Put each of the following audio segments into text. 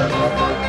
Thank you.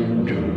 do.